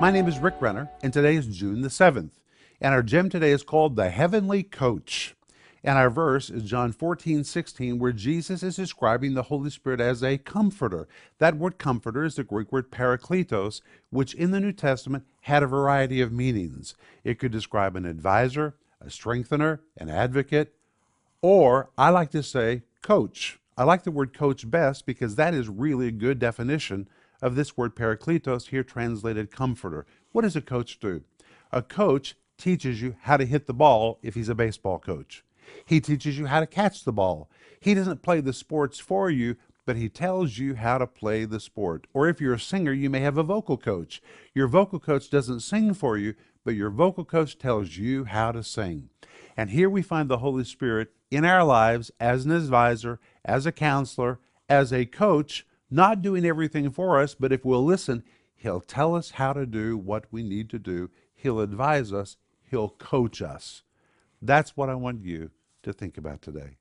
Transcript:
My name is Rick Renner, and today is June the 7th. And our gem today is called the Heavenly Coach. And our verse is John 14, 16, where Jesus is describing the Holy Spirit as a comforter. That word comforter is the Greek word parakletos, which in the New Testament had a variety of meanings. It could describe an advisor, a strengthener, an advocate, or I like to say coach. I like the word coach best because that is really a good definition of this word parakletos, here translated comforter. What does a coach do? A coach teaches you how to hit the ball if he's a baseball coach. He teaches you how to catch the ball. He doesn't play the sports for you, but he tells you how to play the sport. Or if you're a singer, you may have a vocal coach. Your vocal coach doesn't sing for you, but your vocal coach tells you how to sing. And here we find the Holy Spirit in our lives as an advisor, as a counselor, as a coach not doing everything for us, but if we'll listen, He'll tell us how to do what we need to do. He'll advise us. He'll coach us. That's what I want you to think about today.